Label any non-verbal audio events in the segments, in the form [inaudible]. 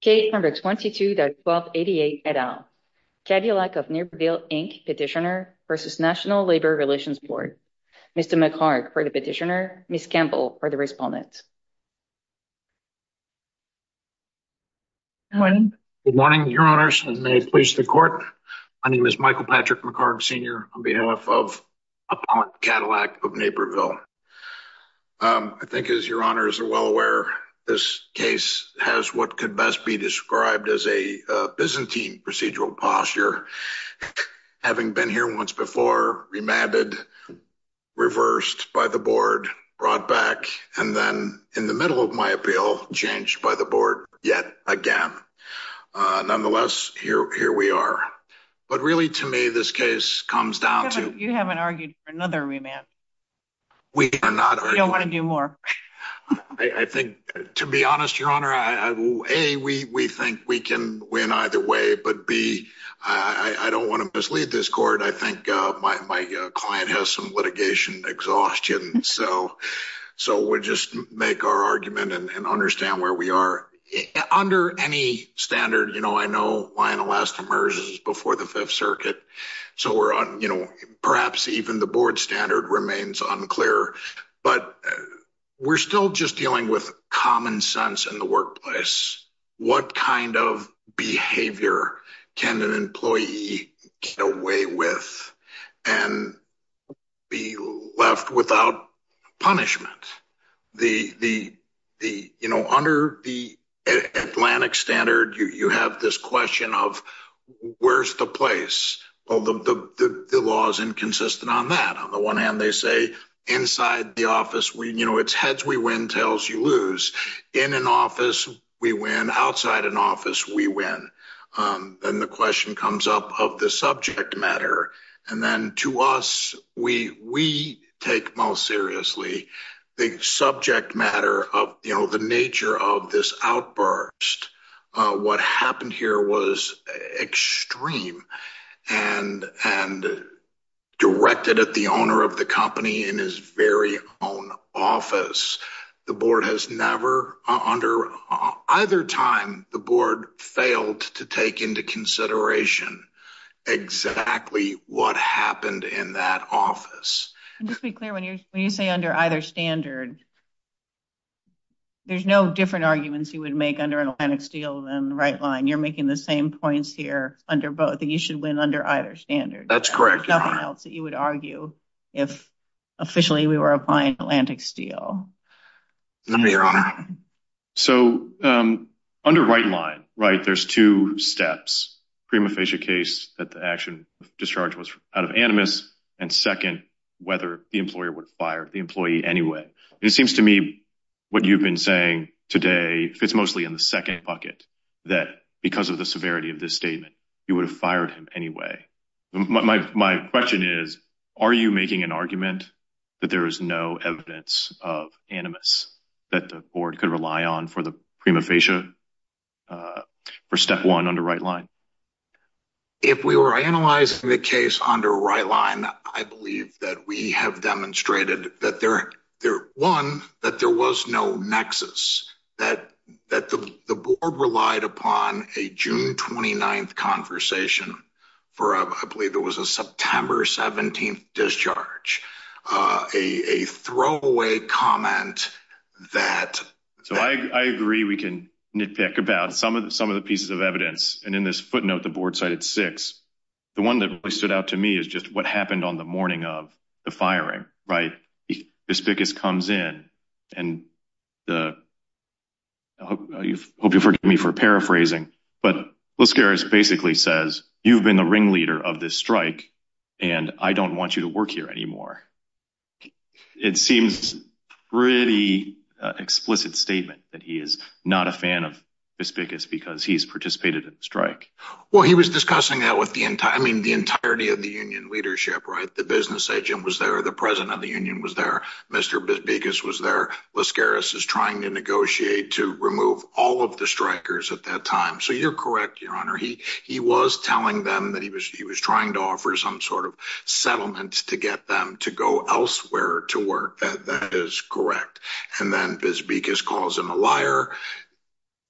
Case number 22-1288 et al. Cadillac of Naperville, Inc. Petitioner v. National Labor Relations Board. Mr. McHarg for the petitioner, Ms. Campbell for the respondent. Good morning. Good morning, your honors, and may it please the court. My name is Michael Patrick McHarg, Sr. on behalf of Appellant Cadillac of Naperville. Um, I think as your honors are well aware, this case has what could best be described as a uh, Byzantine procedural posture. Having been here once before, remanded, reversed by the board, brought back, and then in the middle of my appeal, changed by the board yet again. Uh, nonetheless, here we are. But really, to me, this case comes down to... You haven't argued for another remand. We are not arguing. You don't want to do more. I think, to be honest, your honor, A, we think we can win either way, but B, I don't want to mislead this court. I think uh, my uh, client has some litigation exhaustion, [laughs] so we'll just make our argument and understand where we are. Under any standard, you know, I know Lion Elastomers before the Fifth Circuit, so we're on, you know, perhaps even the board standard remains unclear, but uh, we're still just dealing with common sense in the workplace. What kind of behavior can an employee get away with and be left without punishment? Under the Atlantic standard, you have this question of where's the place? Well, the law is inconsistent on that. On the one hand, they say inside the office, we, you know, it's heads we win, tails you lose. In an office, we win. Outside an office, we win. Um, then the question comes up of the subject matter. And then to us, we take most seriously the subject matter of you know, the nature of this outburst. Uh, what happened here was extreme and directed at the owner of the company in his very own office. The board has never, uh, under uh, either time, the board failed to take into consideration exactly what happened in that office. Just be clear, when you say under either standard, there's no different arguments you would make under an Atlantic Steel than Wright Line. You're making the same points here under both, that you should win under either standard. That's correct. Nothing else that you would argue if officially we were applying Atlantic Steel. No, Your Honor. So um, under Wright Line, right, there's two steps. Prima facie case that the action discharge was out of animus, and second, whether the employer would fire the employee anyway. It seems to me what you've been saying today fits mostly in the second bucket, that because of the severity of this statement, you would have fired him anyway. My my question is, are you making an argument that there is no evidence of animus that the board could rely on for the prima facie uh for step one under Wright Line? If we were analyzing the case under Wright Line, I believe that we have demonstrated that one, that there was no nexus, that the board relied upon a June 29th conversation for, I believe it was a September 17th discharge, uh, a throwaway comment that... So I agree we can nitpick about some of the pieces of evidence, and in this footnote, the board cited six. The one that really stood out to me is just what happened on the morning of the firing, right? Bisbikis comes in, and I hope you forgive me for paraphrasing, but Lascaris basically says, you've been the ringleader of this strike, and I don't want you to work here anymore. It seems pretty uh, explicit statement that he is not a fan of Bisbikis because he's participated in the strike. Well, he was discussing that with the entire I mean the entirety of the union leadership, right? The business agent was there, the president of the union was there, Mr. Bisbikis was there. Lascaris is trying to negotiate to remove all of the strikers at that time. So you're correct, Your Honor. He was telling them that he was he was trying to offer some sort of settlement to get them to go elsewhere to work. That is correct. And then Bisbikis calls him a liar,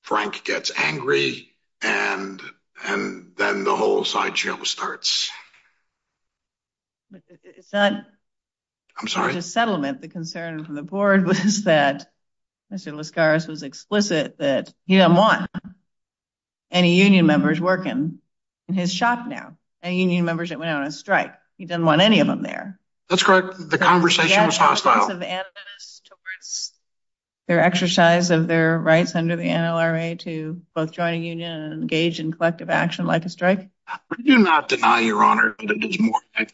Frank gets angry, and then the whole sideshow starts. It's not a settlement. The concern from the board was that Mr. Lascaris was explicit that he didn't want any union members working in his shop now, any union members that went on a strike. He didn't want any of them there. That's correct. The conversation was hostile. Their exercise of their rights under the NLRA to both join a union and engage in collective action like a strike? I do not deny, Your Honor, that it is more than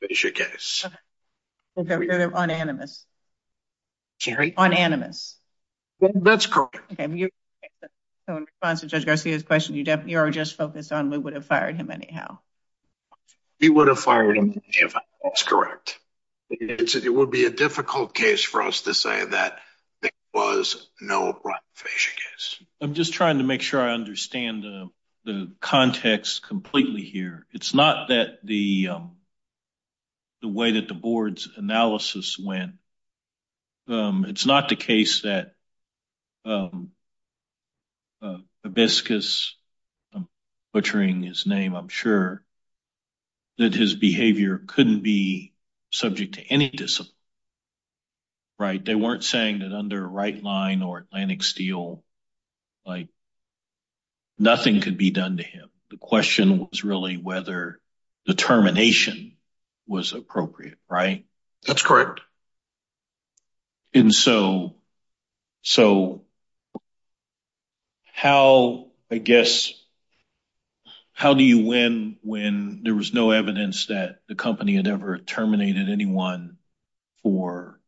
a basic case. They're on animus. Sorry? On animus. That's correct. Okay. So in response to Judge Garcia's question, you're just focused on we would have fired him anyhow. We would have fired him anyhow. That's correct. It would be a difficult case for us to say that there was no basic case. I'm just trying to make sure I understand the context completely here. It's not that the um, way that the board's analysis went. Um, it's not the case that um, uh, Hibiscus, butchering his name, I'm sure, that his behavior couldn't be subject to any discipline. Right? They weren't saying that under Wright Line or Atlantic Steel, like, nothing could be done to him. The question was really whether the termination was appropriate, right? That's correct. And so so how, I guess, how do you win when there was no evidence that the company had ever terminated anyone for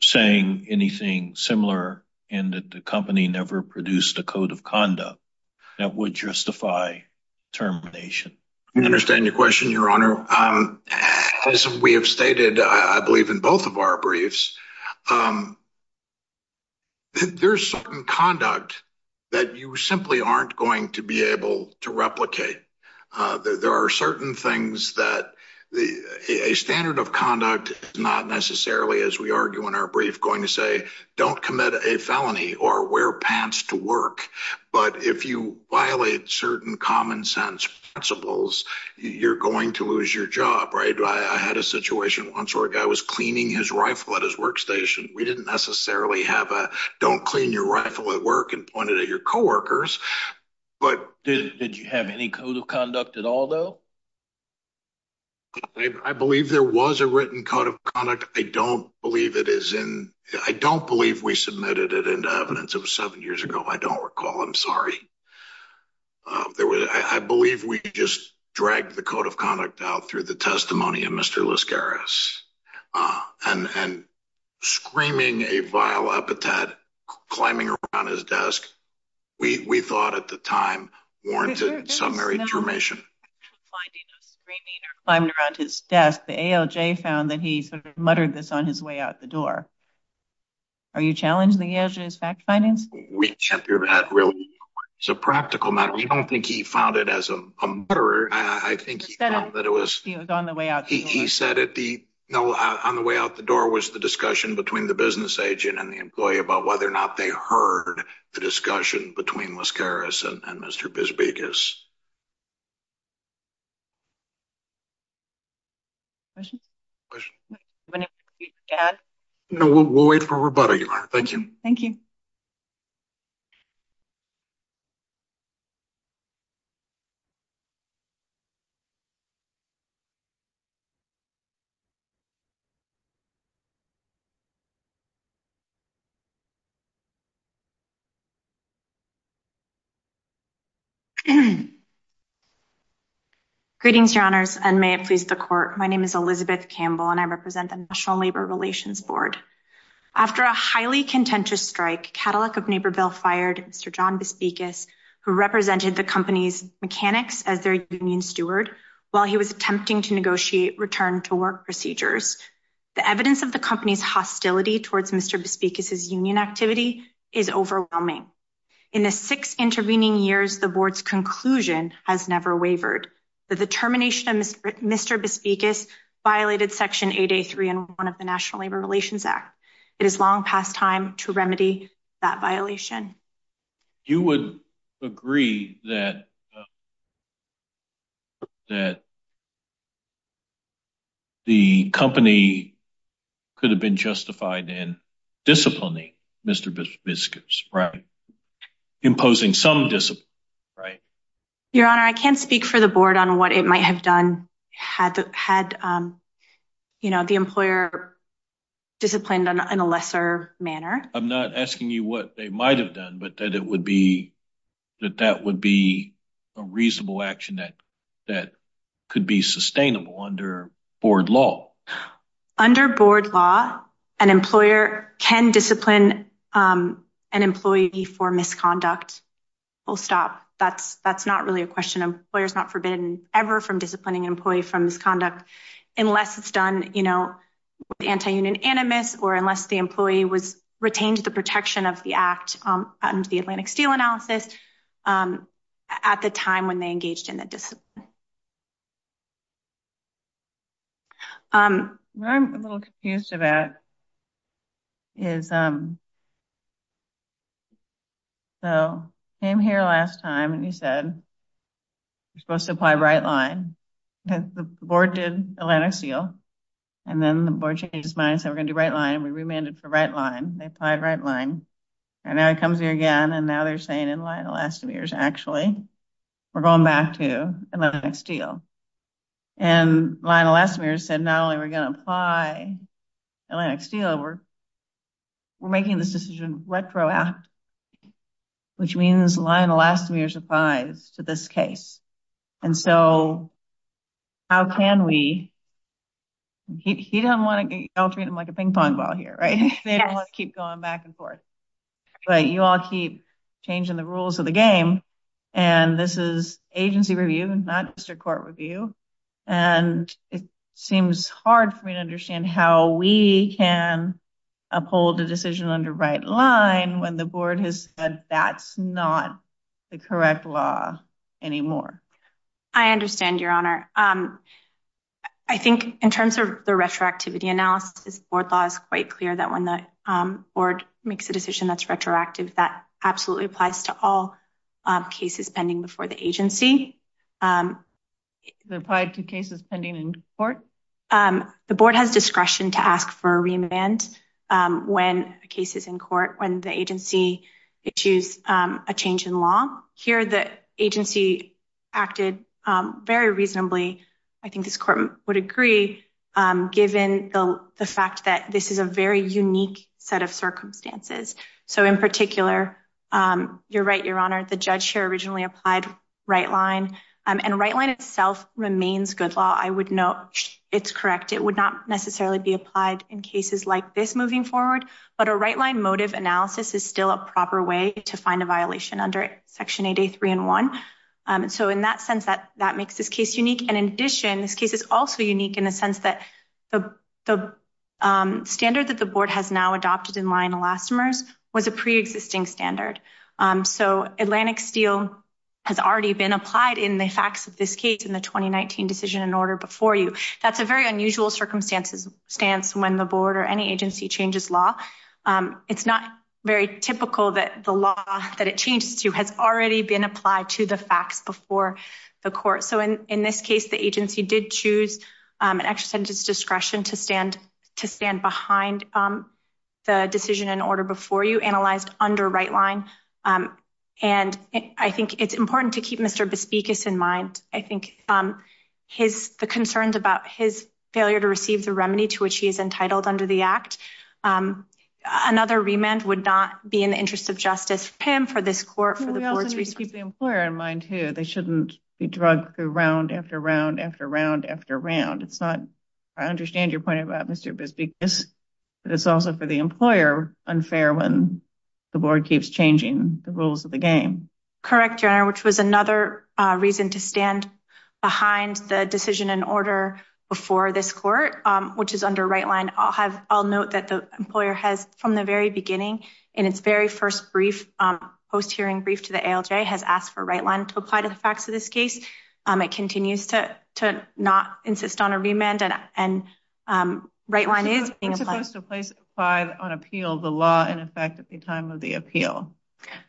saying anything similar and that the company never produced a code of conduct that would justify termination? I understand your question, Your Honor. Um, as we have stated, I believe in both of our briefs, um, there's certain conduct that you simply aren't going to be able to replicate. Uh, there are certain things that a standard of conduct is not necessarily, as we argue in our brief, going to say, don't commit a felony or wear pants to work. But if you violate certain common sense principles, you're going to lose your job, right? I had a situation once where a guy was cleaning his rifle at his workstation. We didn't necessarily have a don't clean your rifle at work and point it at your coworkers. But did did you have any code of conduct at all, though? I believe there was a written code of conduct. I don't believe it is in, I don't believe we submitted it into evidence. It was seven years ago. I don't recall. I'm sorry. Um, there was, I believe we just dragged the code of conduct out through the testimony of Mr. Lascaris uh, and screaming a vile epithet, climbing around his desk. We thought at the time warranted summary termination. Screaming or climbing around his desk, the ALJ found that he sort of muttered this on his way out the door. Are you challenging the ALJ's fact findings? We can't do that, really. It's a practical matter. We don't think he found it as a mutterer. I think he found that it was. He was on the way out the door. He said it the... No, uh, on the way out the door was the discussion between the business agent and the employee about whether or not they heard the discussion between Lascaris and Mr. Bisbikis. Questions? Questions? No, we'll wait for rebuttal. Thank you. Thank you. Greetings, your honors, and may it please the court. My name is Elizabeth Campbell, and I represent the National Labor Relations Board. After a highly contentious strike, Cadillac of Naperville fired Mr. John Bisbikis, who represented the company's mechanics as their union steward, while he was attempting to negotiate return to work procedures. The evidence of the company's hostility towards Mr. Bisbikis' union activity is overwhelming. In the six intervening years, the board's conclusion has never wavered. The termination of Mr. Bisbikis violated Section 8A3 and 1 of the National Labor Relations Act. It is long past time to remedy that violation. You would agree that uh, the company could have been justified in disciplining Mr. Biscuits, right? Imposing some discipline, right? Your Honor, I can't speak for the board on what it might have done had had um you know, the employer disciplined in a lesser manner. I'm not asking you what they might have done, but that it would be that that would be a reasonable action that that could be sustainable under board law. Under board law, an employer can discipline an employee for misconduct. Full stop. That's not really a question. Employer is not forbidden ever from disciplining an employee from misconduct unless it's done you know, with anti-union animus or unless the employee was retained the protection of the act um, under the Atlantic Steel analysis um, at the time when they engaged in the discipline. Um, what I'm a little confused about is, so came here last time and you said you're supposed to apply Wright Line. The board did Atlantic Steel and then the board changed its mind and said we're going to do Wright Line and we remanded for Wright Line. They applied Wright Line and now it comes here again and now they're saying in Lion Elastomers actually we're going back to Atlantic Steel. And Lion Elastomers said not only are we going to apply Atlantic Steel, we're making this decision retroactive, which means Lion Elastomers applies to this case. And so how can we, he doesn't want to, I'll treat him like a ping pong ball here, right? [laughs] They don't want to keep going back and forth. But you all keep changing the rules of the game and this is agency review, not district court review. And it seems hard for me to understand how we can uphold a decision under Wright Line when the board has said that's not the correct law anymore. I understand your honor. Um, I think in terms of the retroactivity analysis, board law is quite clear that when the um, board makes a decision that's retroactive, that absolutely applies to all um, cases pending before the agency. They applied to cases pending in court? The board has discretion to ask for a remand Um, when a case is in court, when the agency issues um, a change in law. Here the agency acted um, very reasonably. I think this court would agree given the fact that this is a very unique set of circumstances. So in particular, you're right, your honor, the judge here originally applied Wright Line Um, and Wright Line itself remains good law. I would note it's correct. It would not necessarily be applied in cases like this moving forward, but a Wright Line motive analysis is still a proper way to find a violation under section 8A3 and 1. Um, so in that sense, that makes this case unique. And in addition, this case is also unique in the sense that the um, standard that the board has now adopted in Lion Elastomers was a pre-existing standard. So Atlantic Steel has already been applied in the facts of this case in the 2019 decision in order before you. That's a very unusual circumstances stance when the board or any agency changes law. Um, it's not very typical that the law that it changes to has already been applied to the facts before the court. So in this case, the agency did choose um, an exercise of discretion to stand behind um, the decision in order before you analyzed under Wright Line. And I think it's important to keep Mr. Bisbikis in mind. I think um, the concerns about his failure to receive the remedy to which he is entitled under the act. Um, another remand would not be in the interest of justice for him, for this court, for the board's resources. We also need to keep the employer in mind too. They shouldn't be drugged through round after round after round after round. It's not, I understand your point about Mr. Bisbikis, but it's also for the employer unfair when the board keeps changing the rules of the game. Correct, Your Honor, which was another uh, reason to stand behind the decision in order before this court, um, which is under Wright Line. I'll note that the employer has from the very beginning in its very first brief, um, post-hearing brief to the ALJ has asked for Wright Line to apply to the facts of this case. Um, it continues to not insist on a remand and Wright Line is being applied. We're supposed to apply on appeal the law in effect at the time of the appeal.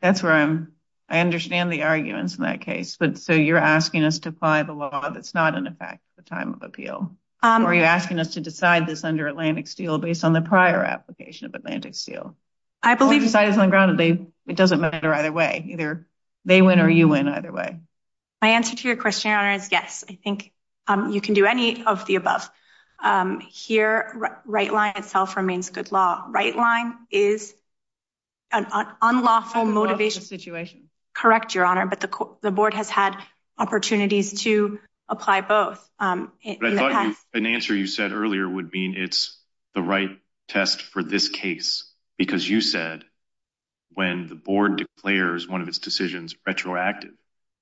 That's where I'm, I understand the arguments in that case, but so you're asking us to apply the law that's not in effect at the time of appeal? Um, or are you asking us to decide this under Atlantic Steel based on the prior application of Atlantic Steel? I believe- Or decide it's on the ground that it doesn't matter either way. Either they win or you win either way. My answer to your question, Your Honor, is yes. I think um, you can do any of the above. Um, here, Wright Line itself remains good law. Wright Line is an unlawful motivation. Situation. Correct, Your Honor, but the board has had opportunities to apply both. Um, but I thought an answer you said earlier would mean it's the right test for this case because you said when the board declares one of its decisions retroactive,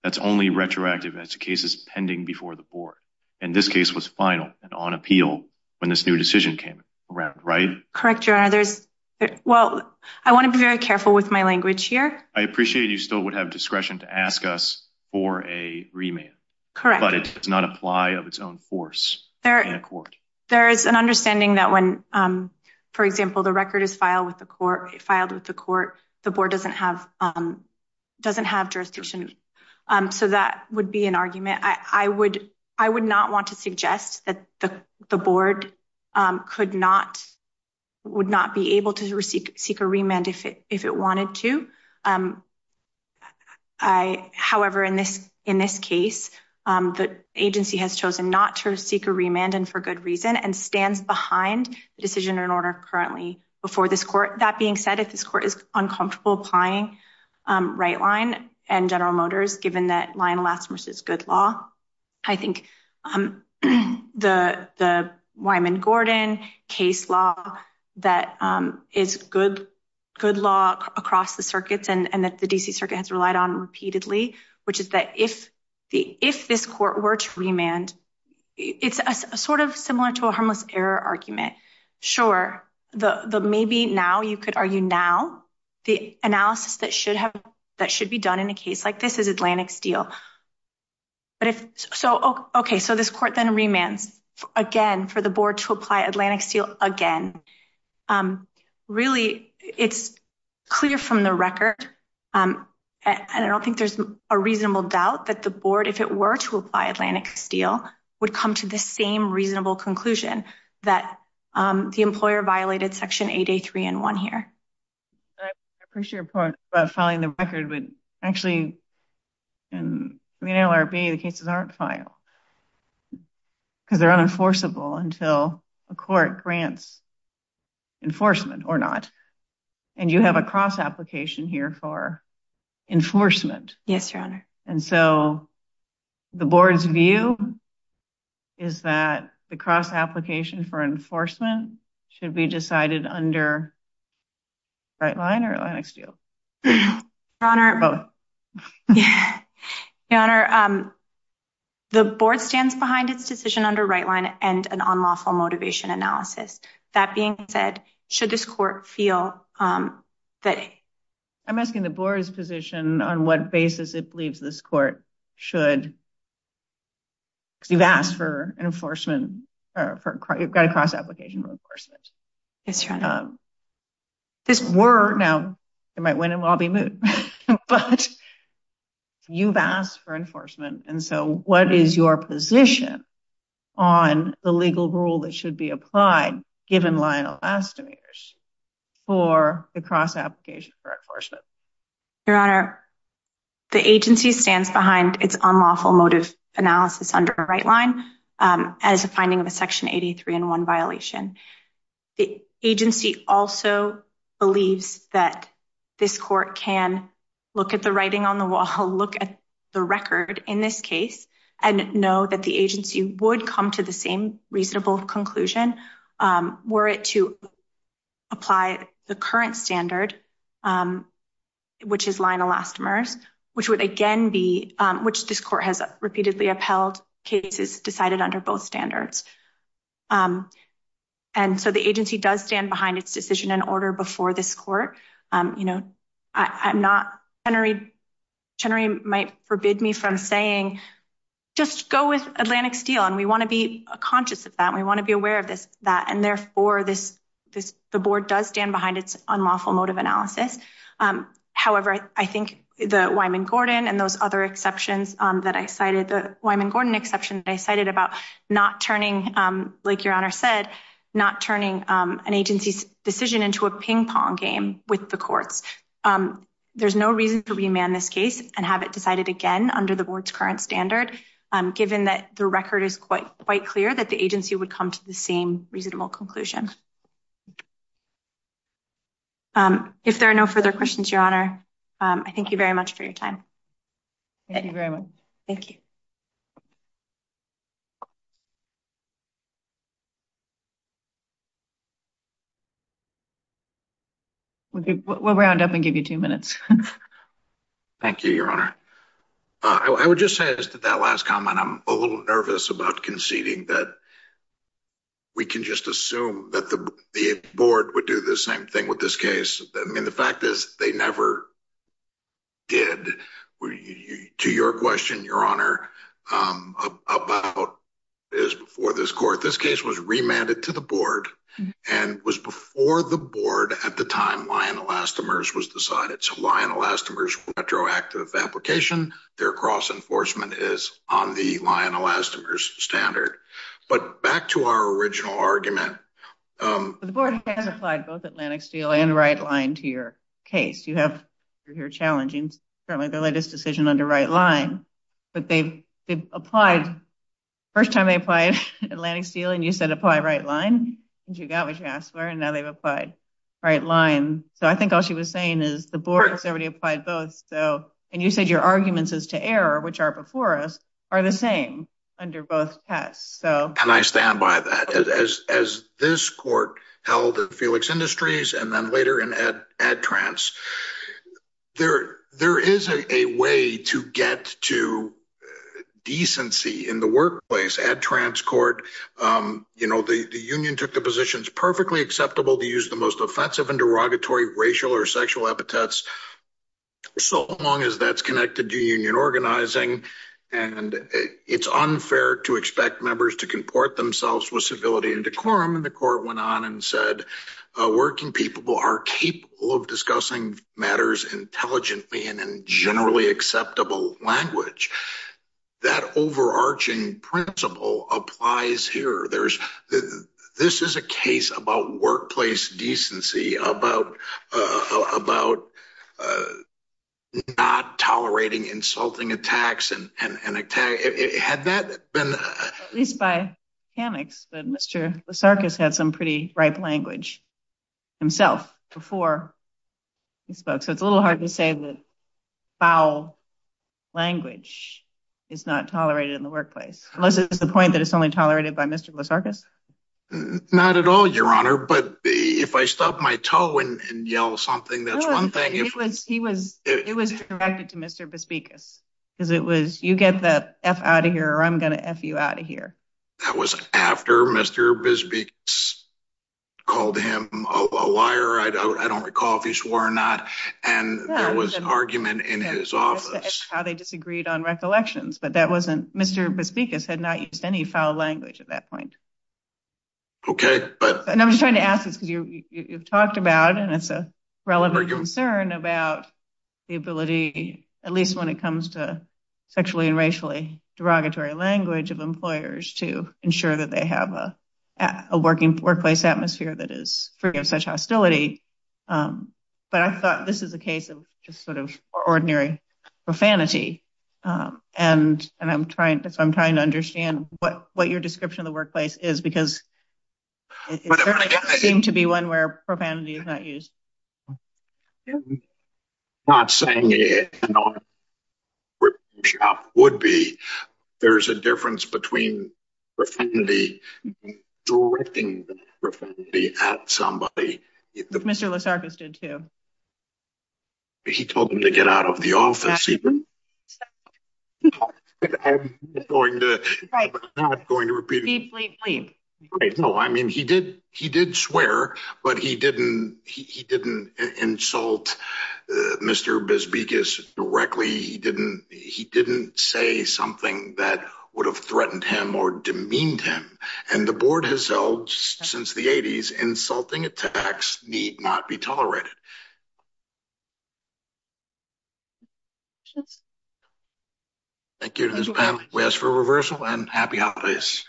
that's only retroactive as the case is pending before the board. And this case was final and on appeal when this new decision came around, right? Correct, Your Honor. There's, well, I want to be very careful with my language here. I appreciate you still would have discretion to ask us for a remand. Correct. But it does not apply of its own force in a court. There is an understanding that when, um, for example, the record is filed with the court, the board doesn't have um, jurisdiction. Um, so that would be an argument. I would not want to suggest that the board um, could not, would not be able to seek a remand if it wanted to. Um, however, in this case, um, the agency has chosen not to seek a remand and for good reason and stands behind the decision in order currently before this court. That being said, if this court is uncomfortable applying Wright Line and General Motors, given that Lion Elastomers is good law, I think um, [clears throat] the Wyman-Gordon case law that um, is good law across the circuits and that the DC circuit has relied on repeatedly, which is that if this court were to remand, it's sort of similar to a harmless error argument. Sure, maybe now you could argue now the analysis that should be done in a case like this is Atlantic Steel. But if, so, okay, so this court then remands again for the board to apply Atlantic Steel again. Um, really, it's clear from the record, um, and I don't think there's a reasonable doubt that the board, if it were to apply Atlantic Steel, would come to the same reasonable conclusion that um, the employer violated section 8A3 and 1 here. I appreciate your point about following the record, but actually in the NLRB, the cases aren't filed because they're unenforceable until a court grants enforcement or not. And you have a cross application here for enforcement. Yes, Your Honor. And so the board's view is that the cross application for enforcement should be decided under Wright Line or Atlantic Steel? Your Honor, [laughs] Um, the board stands behind its decision under Wright Line and an unlawful motivation analysis. That being said, should this court feel um, that... I'm asking the board's position on what basis it believes this court should, because you've asked for enforcement, uh, you've got a cross application for enforcement. Yes, Your Honor. Um, this were, now it might win and we'll all be moot, [laughs] but you've asked for enforcement. And so what is your position on the legal rule that should be applied given Lion Elastomers for the cross application for enforcement? Your Honor, the agency stands behind its unlawful motive analysis under Wright Line um, as a finding of a section 83 and 1 violation. The agency also believes that this court can look at the writing on the wall, [laughs] look at the record in this case, and know that the agency would come to the same reasonable conclusion um, were it to apply the current standard, um, which is Lion Elastomers, which would again be, um, which this court has repeatedly upheld cases decided under both standards. And so the agency does stand behind its decision in order before this court. You know, I'm not, Chenery might forbid me from saying just go with Atlantic Steel. And we want to be conscious of that. We want to be aware of this that. And therefore, the board does stand behind its unlawful motive analysis. Um, however, I think the Wyman-Gordon and those other exceptions um, that I cited, the Wyman-Gordon exception that I cited about not turning, um, like Your Honor said, not turning an agency's decision into a ping pong game with the courts. There's no reason to remand this case and have it decided again under the board's current standard, um, given that the record is quite clear that the agency would come to the same reasonable conclusion. Um, if there are no further questions, Your Honor, um, I thank you very much for your time. Thank you very much. Thank you. We'll round up and give you two minutes. [laughs] Thank you, Your Honor. Uh, I would just say as to that last comment, I'm a little nervous about conceding that we can just assume that the board would do the same thing with this case. I mean, the fact is they never did. To your question, Your Honor, um, about is before this court, this case was remanded to the board mm-hmm. and was before the board at the time Lion Elastomers was decided. So Lion Elastomers retroactive application, their cross enforcement is on the Lion Elastomers standard. But back to our original argument. Um, the board has applied both Atlantic Steel and Wright Line to your case. You have your challenging, certainly the latest decision under Wright Line, but they've applied, first time they applied [laughs] Atlantic Steel and you said apply Wright Line and you got what you asked for and now they've applied Wright Line. So I think all she was saying is the board has already applied both. So and you said your arguments as to error, which are before us, are the same under both tests. So and I stand by that. As this court held at Felix Industries and then later in Adtranz, there is a way to get to decency in the workplace. Adtranz court, um, you know, the union took the positions perfectly acceptable to use the most offensive and derogatory racial or sexual epithets so long as that's connected to union organizing. And it's unfair to expect members to comport themselves with civility and decorum. And the court went on and said uh, working people are capable of discussing matters intelligently and in generally acceptable language. That overarching principle applies here. This is a case about workplace decency, about uh, uh, not tolerating insulting attacks. And attack. Had that been... Uh, At least by mechanics, but Mr. Lascaris had some pretty ripe language himself before he spoke. So it's a little hard to say that foul language is not tolerated in the workplace. Unless it's the point that it's only tolerated by Mr. Lascaris? Not at all, Your Honor. But if I stub my toe and yell something, that's one thing. It was directed to Mr. Bisbikis. Because it was, you get the F out of here or I'm going to F you out of here. That was after Mr. Bisbikis called him a liar. I don't recall if he swore or not. And there was argument in his office. How they disagreed on recollections. But that wasn't, Mr. Bisbikis had not used any foul language at that point. Okay, but... And I'm just trying to ask this because you've talked about, and it's a relevant concern about the ability, at least when it comes to sexually and racially derogatory language of employers to ensure that they have a working workplace atmosphere that is free of such hostility. Um, but I thought this is a case of just sort of ordinary profanity. Um, and I'm trying to understand what your description of the workplace is because it certainly doesn't seem to be one where profanity is not used. I'm not saying it would be. There's a difference between profanity and directing the profanity at somebody. Mr. Lascaris did too. He told him to get out of the office. [laughs] I'm not going to repeat it. Bleep, bleep, bleep. No, I mean, he did He did swear, but he didn't He didn't insult uh, Mr. Bisbikis directly. He didn't. He didn't say something that would have threatened him or demeaned him. And the board has held since the 80s, insulting attacks need not be tolerated. Thank you to this panel. We ask for reversal and happy holidays.